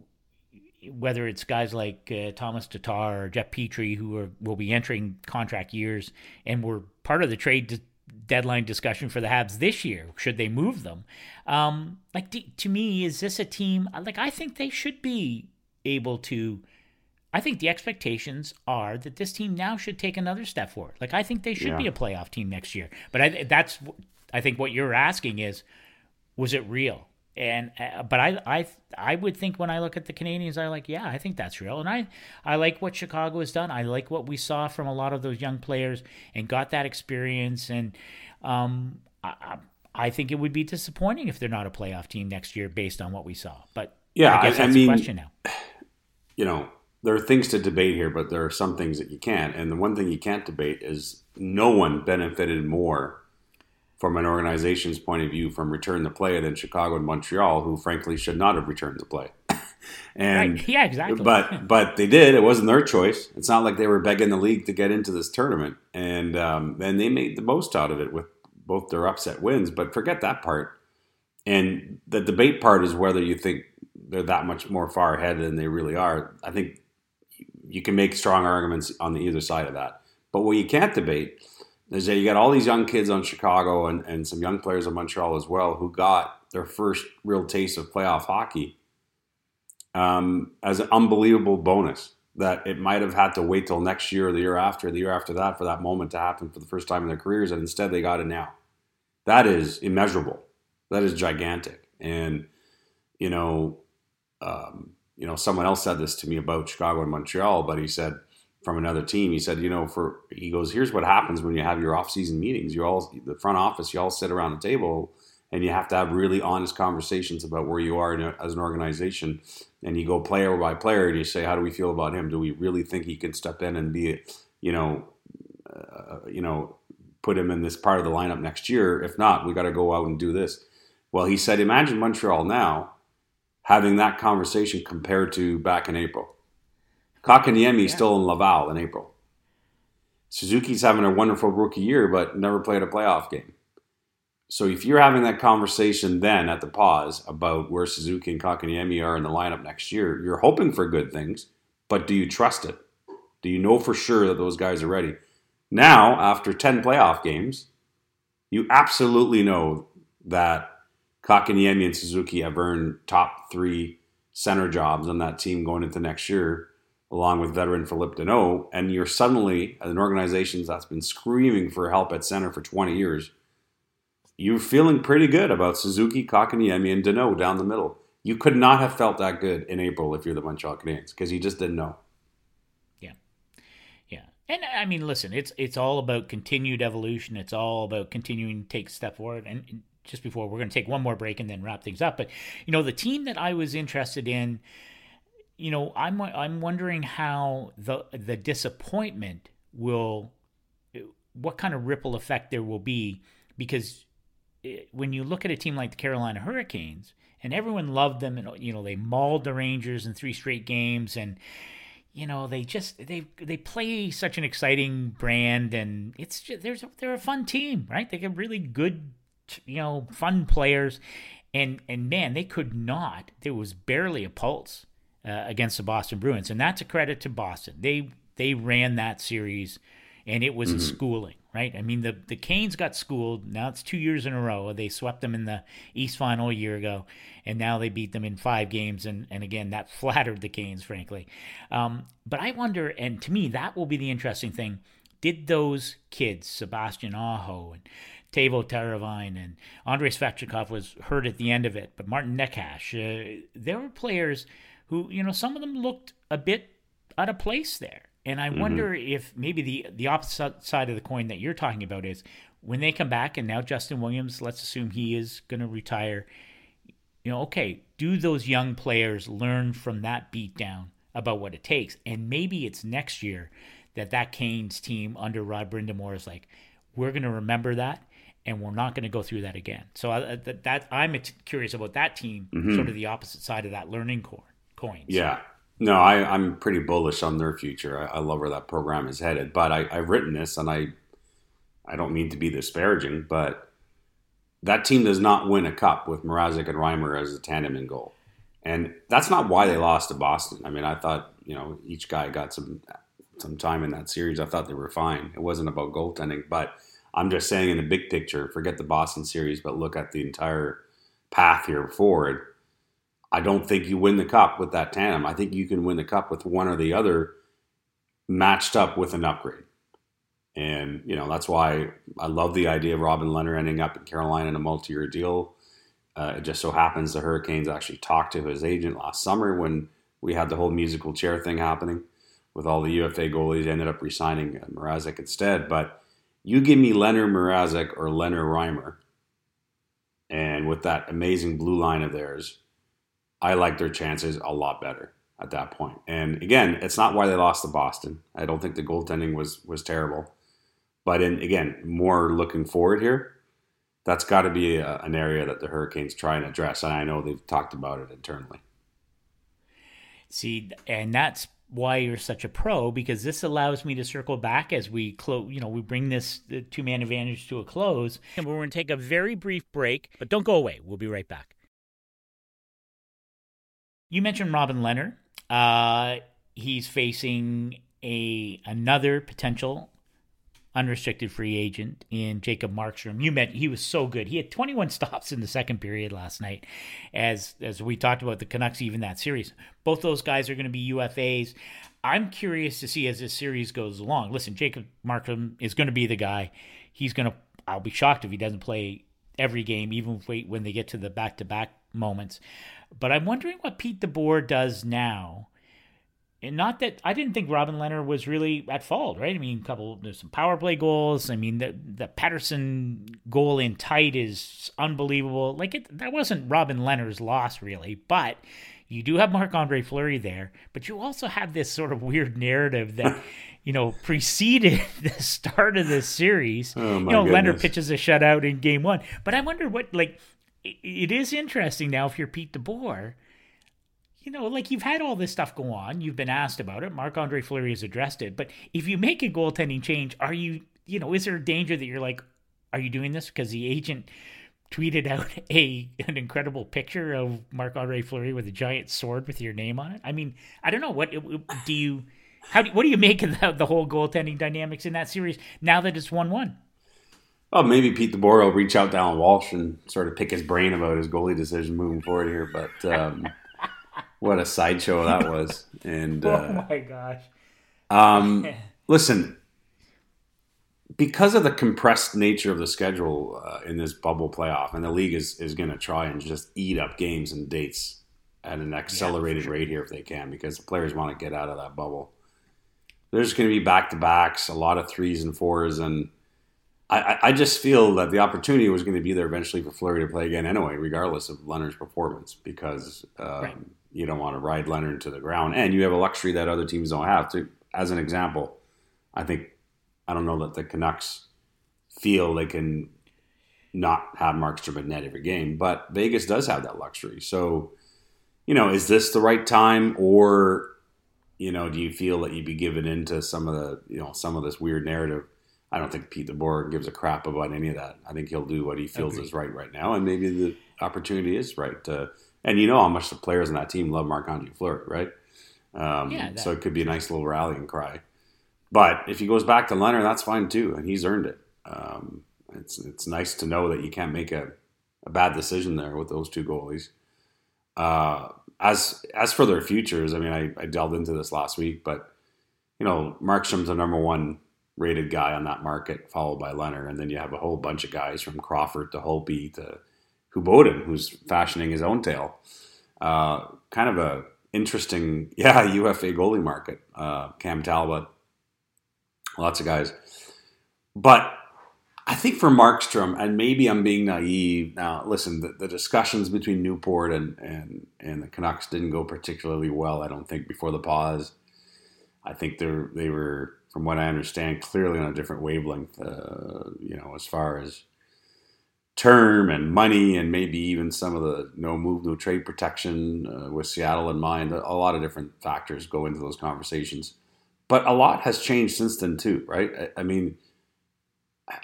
whether it's guys like uh, Thomas Tatar or Jeff Petry who are, will be entering contract years and were part of the trade deadline discussion for the Habs this year. Should they move them? Um, like to me, is this a team? Like I think they should be able to. I think the expectations are that this team now should take another step forward. Like I think they should yeah. be a playoff team next year. But I, that's I think what you're asking is, was it real? And uh, but I I I would think when I look at the Canadiens, I like yeah I think that's real, and I I like what Chicago has done. I like what we saw from a lot of those young players and got that experience. And um, I, I think it would be disappointing if they're not a playoff team next year based on what we saw. But yeah, I guess that's I mean, the question now. You know, there are things to debate here, but there are some things that you can't. And the one thing you can't debate is no one benefited more from an organization's point of view from return to play than Chicago and Montreal, who frankly should not have returned to play. <laughs> and right. yeah, exactly. But but they did. It wasn't their choice. It's not like they were begging the league to get into this tournament, and um, and they made the most out of it with both their upset wins. But forget that part. And the debate part is whether you think they're that much more far ahead than they really are. I think you can make strong arguments on the either side of that. But what you can't debate is that you got all these young kids on Chicago and, and some young players on Montreal as well who got their first real taste of playoff hockey um, as an unbelievable bonus that it might have had to wait till next year or the year after, the year after that for that moment to happen for the first time in their careers, and instead they got it now. That is immeasurable. That is gigantic. And you know, um, you know, someone else said this to me about Chicago and Montreal, but he said from another team, he said, you know, for he goes, here's what happens when you have your off-season meetings. You all, the front office, you all sit around the table and you have to have really honest conversations about where you are a, as an organization. And you go player by player, and you say, "How do we feel about him? Do we really think he can step in and be, you know, uh, you know, put him in this part of the lineup next year? If not, we got to go out and do this." Well, he said, "Imagine Montreal now having that conversation compared to back in April. Kotkaniemi yeah. still in Laval in April. Suzuki's having a wonderful rookie year, but never played a playoff game." So if you're having that conversation then at the pause about where Suzuki and Kotkaniemi are in the lineup next year, you're hoping for good things, but do you trust it? Do you know for sure that those guys are ready? Now, after 10 playoff games, you absolutely know that Kotkaniemi and Suzuki have earned top three center jobs on that team going into next year, along with veteran Phillip Danault. And you're suddenly, an organization that's been screaming for help at center for 20 years, you're feeling pretty good about Suzuki, Kotkaniemi, and Danault down the middle. You could not have felt that good in April if you're the Montreal Canadiens because you just didn't know. Yeah, yeah, and I mean, listen, it's it's all about continued evolution. It's all about continuing to take step forward. And just before we're going to take one more break and then wrap things up, but you know, the team that I was interested in, you know, I'm I'm wondering how the the disappointment will, what kind of ripple effect there will be because eh, when you look at a team like the Carolina Hurricanes, and everyone loved them, and you know they mauled the Rangers in three straight games, and you know they just they they play such an exciting brand, and it's just, there's they're a fun team, right? They get really good, you know, fun players, and and man, they could not. There was barely a pulse uh, against the Boston Bruins, and that's a credit to Boston. They they ran that series, and it was mm-hmm. a schooling right? I mean, the the Canes got schooled. Now it's two years in a row. They swept them in the East Final a year ago, and now they beat them in five games. And and again, that <laughs> flattered the Canes, frankly. Um, but I wonder, and to me, that will be the interesting thing. Did those kids, Sebastian Aho and Teuvo Teravainen and Andrei Svechnikov was hurt at the end of it, but Martin Necas, uh, there were players who, you know, some of them looked a bit out of place there. And I mm-hmm. wonder if maybe the the opposite side of the coin that you're talking about is when they come back and now Justin Williams, let's assume he is going to retire. You know, okay, do those young players learn from that beatdown about what it takes? And maybe it's next year that that Canes team under Rod Brind'Amour is like, we're going to remember that and we're not going to go through that again. So uh, that, that I'm curious about that team, mm-hmm. sort of the opposite side of that learning coin. Yeah. No, I, am pretty bullish on their future. I, I, love where that program is headed. But I, I've written this, and I, I don't mean to be disparaging, but that team does not win a cup with Mrazek and Reimer as a tandem in goal, and that's not why they lost to Boston. I mean, I thought you know each guy got some some time in that series. I thought they were fine. It wasn't about goaltending, but I'm just saying in the big picture, forget the Boston series, but look at the entire path here forward I don't think you win the cup with that tandem. I think you can win the cup with one or the other matched up with an upgrade. And, you know, that's why I love the idea of Robin Lehner ending up in Carolina in a multi year deal. Uh, it just so happens the Hurricanes actually talked to his agent last summer when we had the whole musical chair thing happening with all the UFA goalies. ended up resigning Mrazek instead. But you give me Lehner Mrazek or Lehner Reimer, and with that amazing blue line of theirs, I like their chances a lot better at that point. And again, it's not why they lost to Boston. I don't think the goaltending was was terrible, but in again, more looking forward here, that's got to be a, an area that the Hurricanes try and address. And I know they've talked about it internally. See, and that's why you're such a pro because this allows me to circle back as we close. You know, we bring this two man advantage to a close, and we're going to take a very brief break. But don't go away. We'll be right back. You mentioned Robin Lehner. Uh, he's facing a another potential unrestricted free agent in Jacob Markstrom. You met he was so good. He had 21 <laughs> stops in the second period last night. As as we talked about the Canucks even that series. Both those guys are going to be UFAs. I'm curious to see as this series goes along. Listen, Jacob Markstrom is going to be the guy. He's going to I'll be shocked if he doesn't play every game even when they get to the back-to-back moments. But I'm wondering what Pete DeBoer does now and not that I didn't think Robin Lehner was really at fault, right? I mean, a couple there's some power play goals. I mean, the the Pettersson goal in tight is unbelievable. Like it, that wasn't Robin Lehner's loss really, but you do have Marc Andre Fleury there, but you also have this sort of weird narrative that. <laughs> you know, preceded <laughs> the start of this series. Oh, you know, goodness. Lehner pitches a shutout in game one. But I wonder what, like, it, it is interesting now if you're Pete DeBoer you know, like you've had all this stuff go on. You've been asked about it. Marc Andre Fleury has addressed it. But if you make a goaltending change, are you, you know, is there a danger that you're like, are you doing this because the agent tweeted out <laughs> a an incredible picture of Marc Andre Fleury with a giant sword with your name on it? I mean, I don't know. What do you, how do, what do you make of the, the whole goaltending dynamics in that series now that it's 1 1? Well, maybe Pete DeBoer will reach out to Allan Walsh and sort of pick his brain about his goalie decision moving forward here. But, um, <laughs> what a sideshow that was. And oh uh, my gosh. Um, <laughs> listen, because of the compressed nature of the schedule uh, in this bubble playoff, and the league is, is going to try and just eat up games and dates at an accelerated yeah, sure. rate here if they can, because the players want to get out of that bubble. There's going to be back to backs, a lot of threes and fours, and I, I just feel that the opportunity was going to be there eventually for Fleury to play again anyway, regardless of Lehner's performance, because um, right you don't want to ride Lehner to the ground, and you have a luxury that other teams don't have. To as an example, I think I don't know that the Canucks feel they can not have Markstrom at net every game, but Vegas does have that luxury. So, you know, is this the right time, or you know, do you feel that you'd be given into some of the you know some of this weird narrative? I don't think Pete DeBoer gives a crap about any of that. I think he'll do what he feels is right right now, and maybe the opportunity is right to and you know how much the players on that team love Marc Andre Fleury, right? Um, yeah, that, so it could be a nice little rallying cry. But if he goes back to Lehner, that's fine too, and he's earned it. Um, it's it's nice to know that you can't make a, a bad decision there with those two goalies. Uh, as as for their futures, I mean, I, I delved into this last week, but you know, Markstrom's the number one rated guy on that market, followed by Leonard, and then you have a whole bunch of guys from Crawford to Holtby to Khudobin, who's fashioning his own tale. Uh, kind of a interesting, <laughs> yeah, UFA goalie market. Uh, Cam Talbot, lots of guys. But I think for Markstrom, and maybe I'm being naive. Now, listen, the, the, discussions between Newport and, and, and the Canucks didn't go particularly well, I don't think, before the pause. I think they they were, from what I understand, clearly on a different wavelength, uh, you know, as far as term and money and maybe even some of the no move, no trade protection uh, with Seattle in mind. A, lot of different factors go into those conversations. But a lot has changed since then, too, right? I, I mean,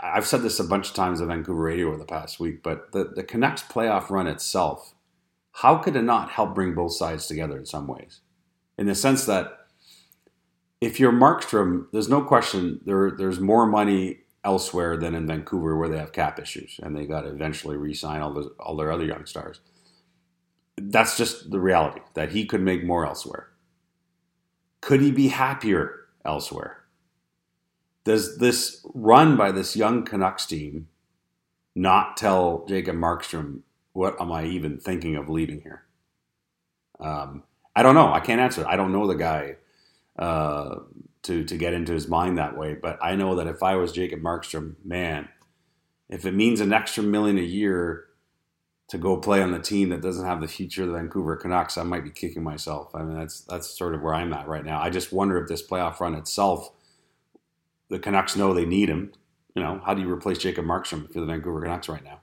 I've said this a bunch of times on Vancouver radio over the past week, but the, the Canucks playoff run itself, how could it not help bring both sides together in some ways? In the sense that if you're Markstrom, there's no question there, there's more money elsewhere than in Vancouver, where they have cap issues and they got to eventually re-sign all, all their other young stars. That's just the reality that he could make more elsewhere. Could he be happier elsewhere? Does this run by this young Canucks team not tell Jacob Markstrom what am I even thinking of leaving here? Um, I don't know. I can't answer. I don't know the guy. Uh, to to get into his mind that way. But I know that if I was Jacob Markstrom, man, if it means an extra million a year to go play on the team that doesn't have the future of the Vancouver Canucks, I might be kicking myself. I mean, that's that's sort of where I'm at right now. I just wonder if this playoff run itself, the Canucks know they need him. You know, how do you replace Jacob Markstrom for the Vancouver Canucks right now?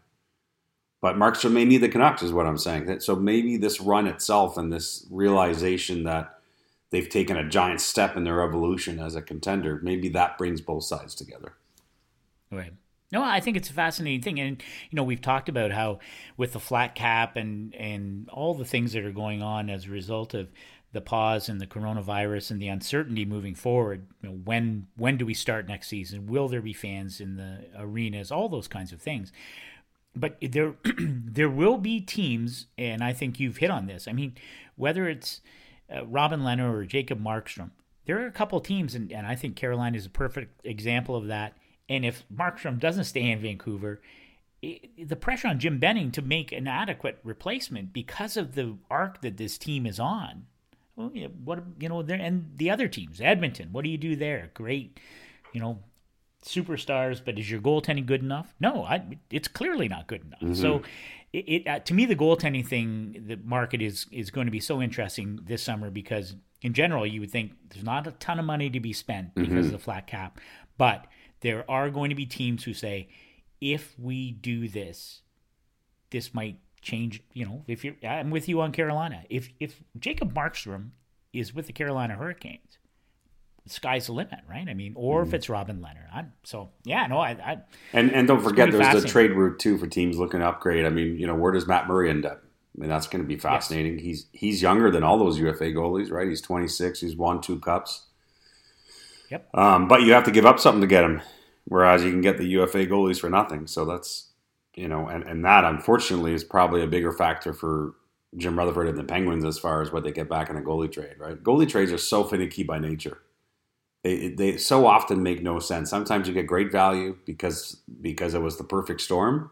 But Markstrom may need the Canucks, is what I'm saying. So maybe this run itself and this realization that they've taken a giant step in their evolution as a contender. Maybe that brings both sides together. Right. No, I think it's a fascinating thing, and you know we've talked about how with the flat cap and and all the things that are going on as a result of the pause and the coronavirus and the uncertainty moving forward. You know, when when do we start next season? Will there be fans in the arenas? All those kinds of things. But there <clears throat> there will be teams, and I think you've hit on this. I mean, whether it's uh, Robin Lehner or Jacob Markstrom, there are a couple teams, and, and I think Carolina is a perfect example of that. And if Markstrom doesn't stay in Vancouver, it, the pressure on Jim Benning to make an adequate replacement because of the arc that this team is on well, what you know, there and the other teams, Edmonton. What do you do there? Great, you know, superstars, but is your goaltending good enough? No, I, it's clearly not good enough. Mm-hmm. So, it, it uh, to me, the goaltending thing, the market is is going to be so interesting this summer because in general, you would think there's not a ton of money to be spent because mm-hmm. of the flat cap, but there are going to be teams who say, if we do this, this might change. You know, if you're, I'm with you on Carolina. If if Jacob Markstrom is with the Carolina Hurricanes, the sky's the limit, right? I mean, or mm. if it's Robin Lehner. I'm, so yeah, no, I, I and and don't forget there's the trade route too for teams looking to upgrade. I mean, you know, where does Matt Murray end up? I mean, that's going to be fascinating. Yes. He's he's younger than all those UFA goalies, right? He's 26. He's won two cups. Yep. Um, but you have to give up something to get him, whereas you can get the UFA goalies for nothing. So that's you know, and, and that unfortunately is probably a bigger factor for Jim Rutherford and the Penguins as far as what they get back in a goalie trade, right? Goalie trades are so finicky by nature. They, they so often make no sense. Sometimes you get great value because because it was the perfect storm,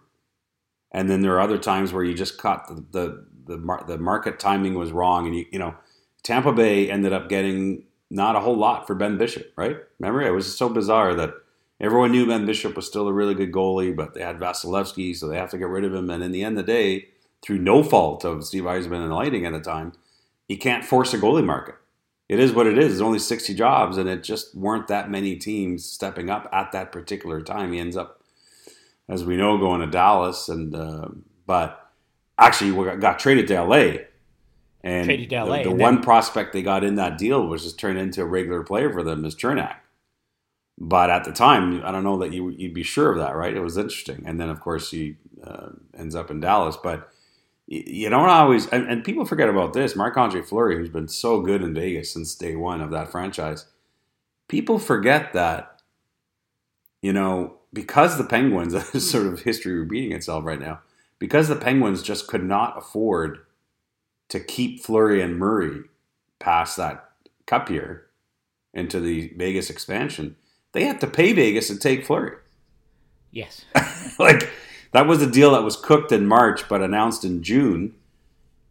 and then there are other times where you just caught the the the, the market timing was wrong, and you you know Tampa Bay ended up getting not a whole lot for Ben Bishop, right? Remember, it was so bizarre that everyone knew Ben Bishop was still a really good goalie, but they had Vasilevskiy, so they have to get rid of him. And in the end of the day, through no fault of Steve Yzerman and Lightning at the time, he can't force a goalie market. It is what it is. There's only 60 jobs, and it just weren't that many teams stepping up at that particular time. He ends up, as we know, going to Dallas, and uh, but actually got traded to LA. And traded to LA, the, the one then- prospect they got in that deal was just turned into a regular player for them is Cernak. But at the time, I don't know that you, would be sure of that, right? It was interesting. And then, of course, he uh, ends up in Dallas. But you don't always, and, and people forget about this. Marc Andre Fleury, who's been so good in Vegas since day one of that franchise, people forget that, you know, because the Penguins, <laughs> sort of history repeating itself right now, because the Penguins just could not afford to keep Fleury and Murray past that cup year into the Vegas expansion they had to pay Vegas to take Fleury. Yes. <laughs> like that was a deal that was cooked in March but announced in June.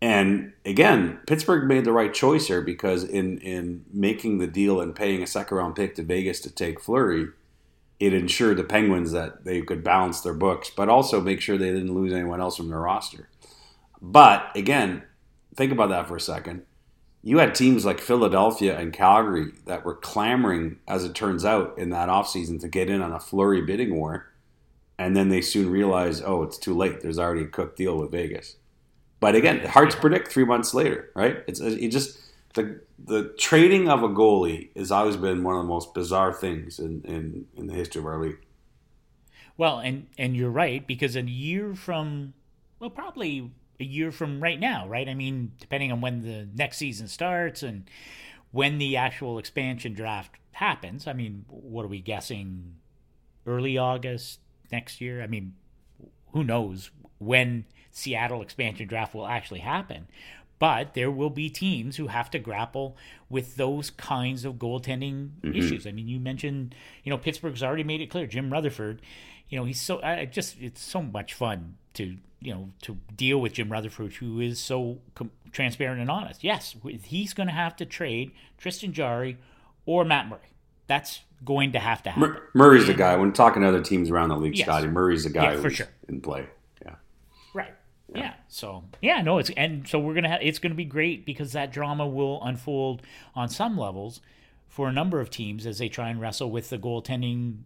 And again, Pittsburgh made the right choice here because in in making the deal and paying a second round pick to Vegas to take Fleury, it ensured the Penguins that they could balance their books, but also make sure they didn't lose anyone else from their roster. But again, think about that for a second you had teams like Philadelphia and Calgary that were clamoring, as it turns out, in that offseason to get in on a Fleury bidding war. And then they soon realized, oh, it's too late. There's already a cooked deal with Vegas. But again, hard to predict three months later, right? It's uh, it just the the trading of a goalie has always been one of the most bizarre things in, in, in the history of our league. Well, and and you're right because a year from well, probably a year from right now, right? I mean, depending on when the next season starts and when the actual expansion draft happens. I mean, what are we guessing? Early August next year? I mean, who knows when Seattle expansion draft will actually happen. But there will be teams who have to grapple with those kinds of goaltending mm-hmm. issues. I mean, you mentioned, you know, Pittsburgh's already made it clear. Jim Rutherford, you know, he's so I just it's so much fun to you know to deal with Jim Rutherford, who is so com- transparent and honest. Yes, he's going to have to trade Tristan Jarry or Matt Murray. That's going to have to happen. Murray's the guy. When talking to other teams around the league, yes. Scotty, Murray's the guy yeah, for sure. in play. Yeah. Right. Yeah. yeah. So yeah, no, it's and so we're gonna have it's gonna be great because that drama will unfold on some levels for a number of teams as they try and wrestle with the goaltending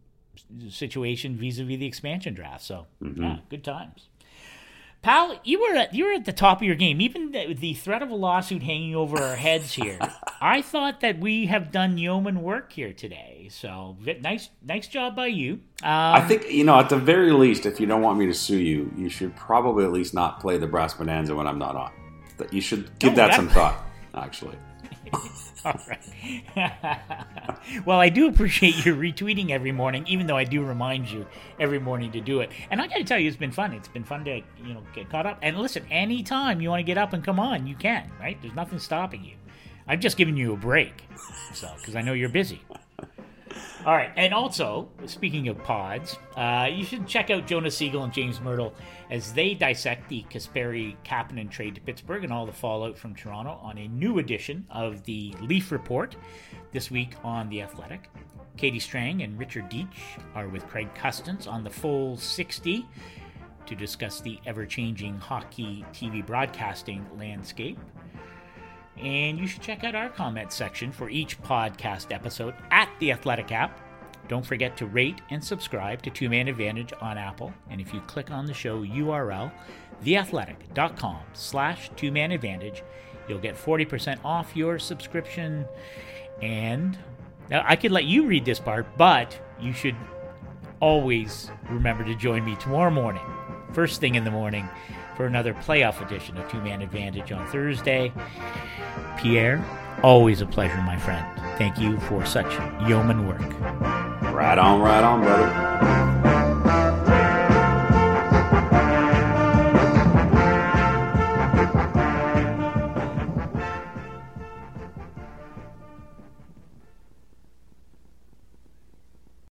situation vis-a-vis the expansion draft. So mm-hmm. yeah, good times. Pal, you were at you were at the top of your game. Even the, the threat of a lawsuit hanging over our heads here. <laughs> I thought that we have done yeoman work here today. So nice, nice job by you. Um, I think you know at the very least, if you don't want me to sue you, you should probably at least not play the brass bonanza when I'm not on. You should give no, that, that some thought. Actually. <laughs> <laughs> Well, I do appreciate you retweeting every morning, even though I do remind you every morning to do it. And I got to tell you, it's been fun. It's been fun to you know get caught up. And listen, anytime you want to get up and come on, you can. Right? There's nothing stopping you. I've just given you a break, so because I know you're busy. All right, and also speaking of pods, uh, you should check out Jonas Siegel and James Mirtle as they dissect the Kasperi Kapanen trade to Pittsburgh and all the fallout from Toronto on a new edition of the Leaf Report this week on the Athletic. Katie Strang and Richard Deitsch are with Craig Custance on the full 60 to discuss the ever-changing hockey TV broadcasting landscape. And you should check out our comment section for each podcast episode at the Athletic app. Don't forget to rate and subscribe to Two Man Advantage on Apple. And if you click on the show URL, theathletic.com slash two man advantage, you'll get 40% off your subscription. And now I could let you read this part, but you should always remember to join me tomorrow morning, first thing in the morning, for another playoff edition of Two Man Advantage on Thursday. Pierre, always a pleasure, my friend. Thank you for such yeoman work. Right on, right on, brother.